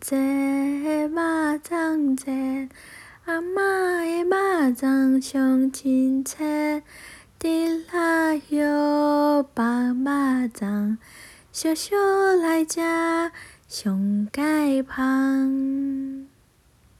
济，肉粽节，阿嬷的肉粽上亲切，滴肋叶白肉粽，烧烧来吃上解香。